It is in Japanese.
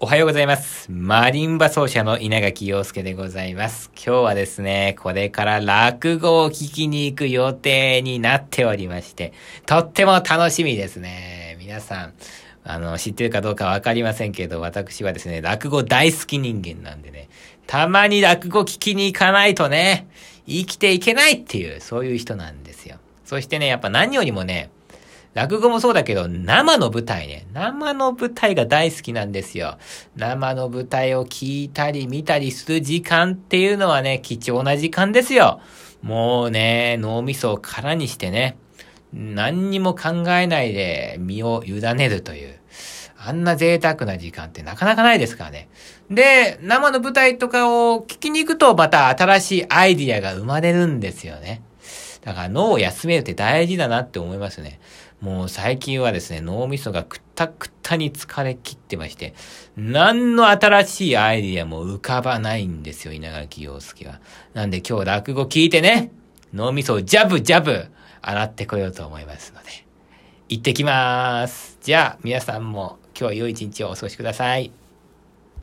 おはようございます。マリンバ奏者の稲垣陽介でございます。今日はですね、これから落語を聞きに行く予定になっておりまして、とっても楽しみですね。皆さん、あの、知ってるかどうかわかりませんけど、私はですね、落語大好き人間なんでね、たまに落語聞きに行かないとね、生きていけないっていう、そういう人なんですよ。そしてね、やっぱ何よりもね、落語もそうだけど、生の舞台ね。生の舞台が大好きなんですよ。生の舞台を聞いたり見たりする時間っていうのはね、貴重な時間ですよ。もうね、脳みそを空にしてね、何にも考えないで身を委ねるという。あんな贅沢な時間ってなかなかないですからね。で、生の舞台とかを聞きに行くとまた新しいアイディアが生まれるんですよね。だから脳を休めるって大事だなって思いますね。もう最近はですね、脳みそがくったくったに疲れ切ってまして、何の新しいアイディアも浮かばないんですよ、稲垣陽介は。なんで今日落語聞いてね、脳みそをジャブジャブ洗ってこようと思いますので。行ってきます。じゃあ皆さんも今日は良い一日をお過ごしください。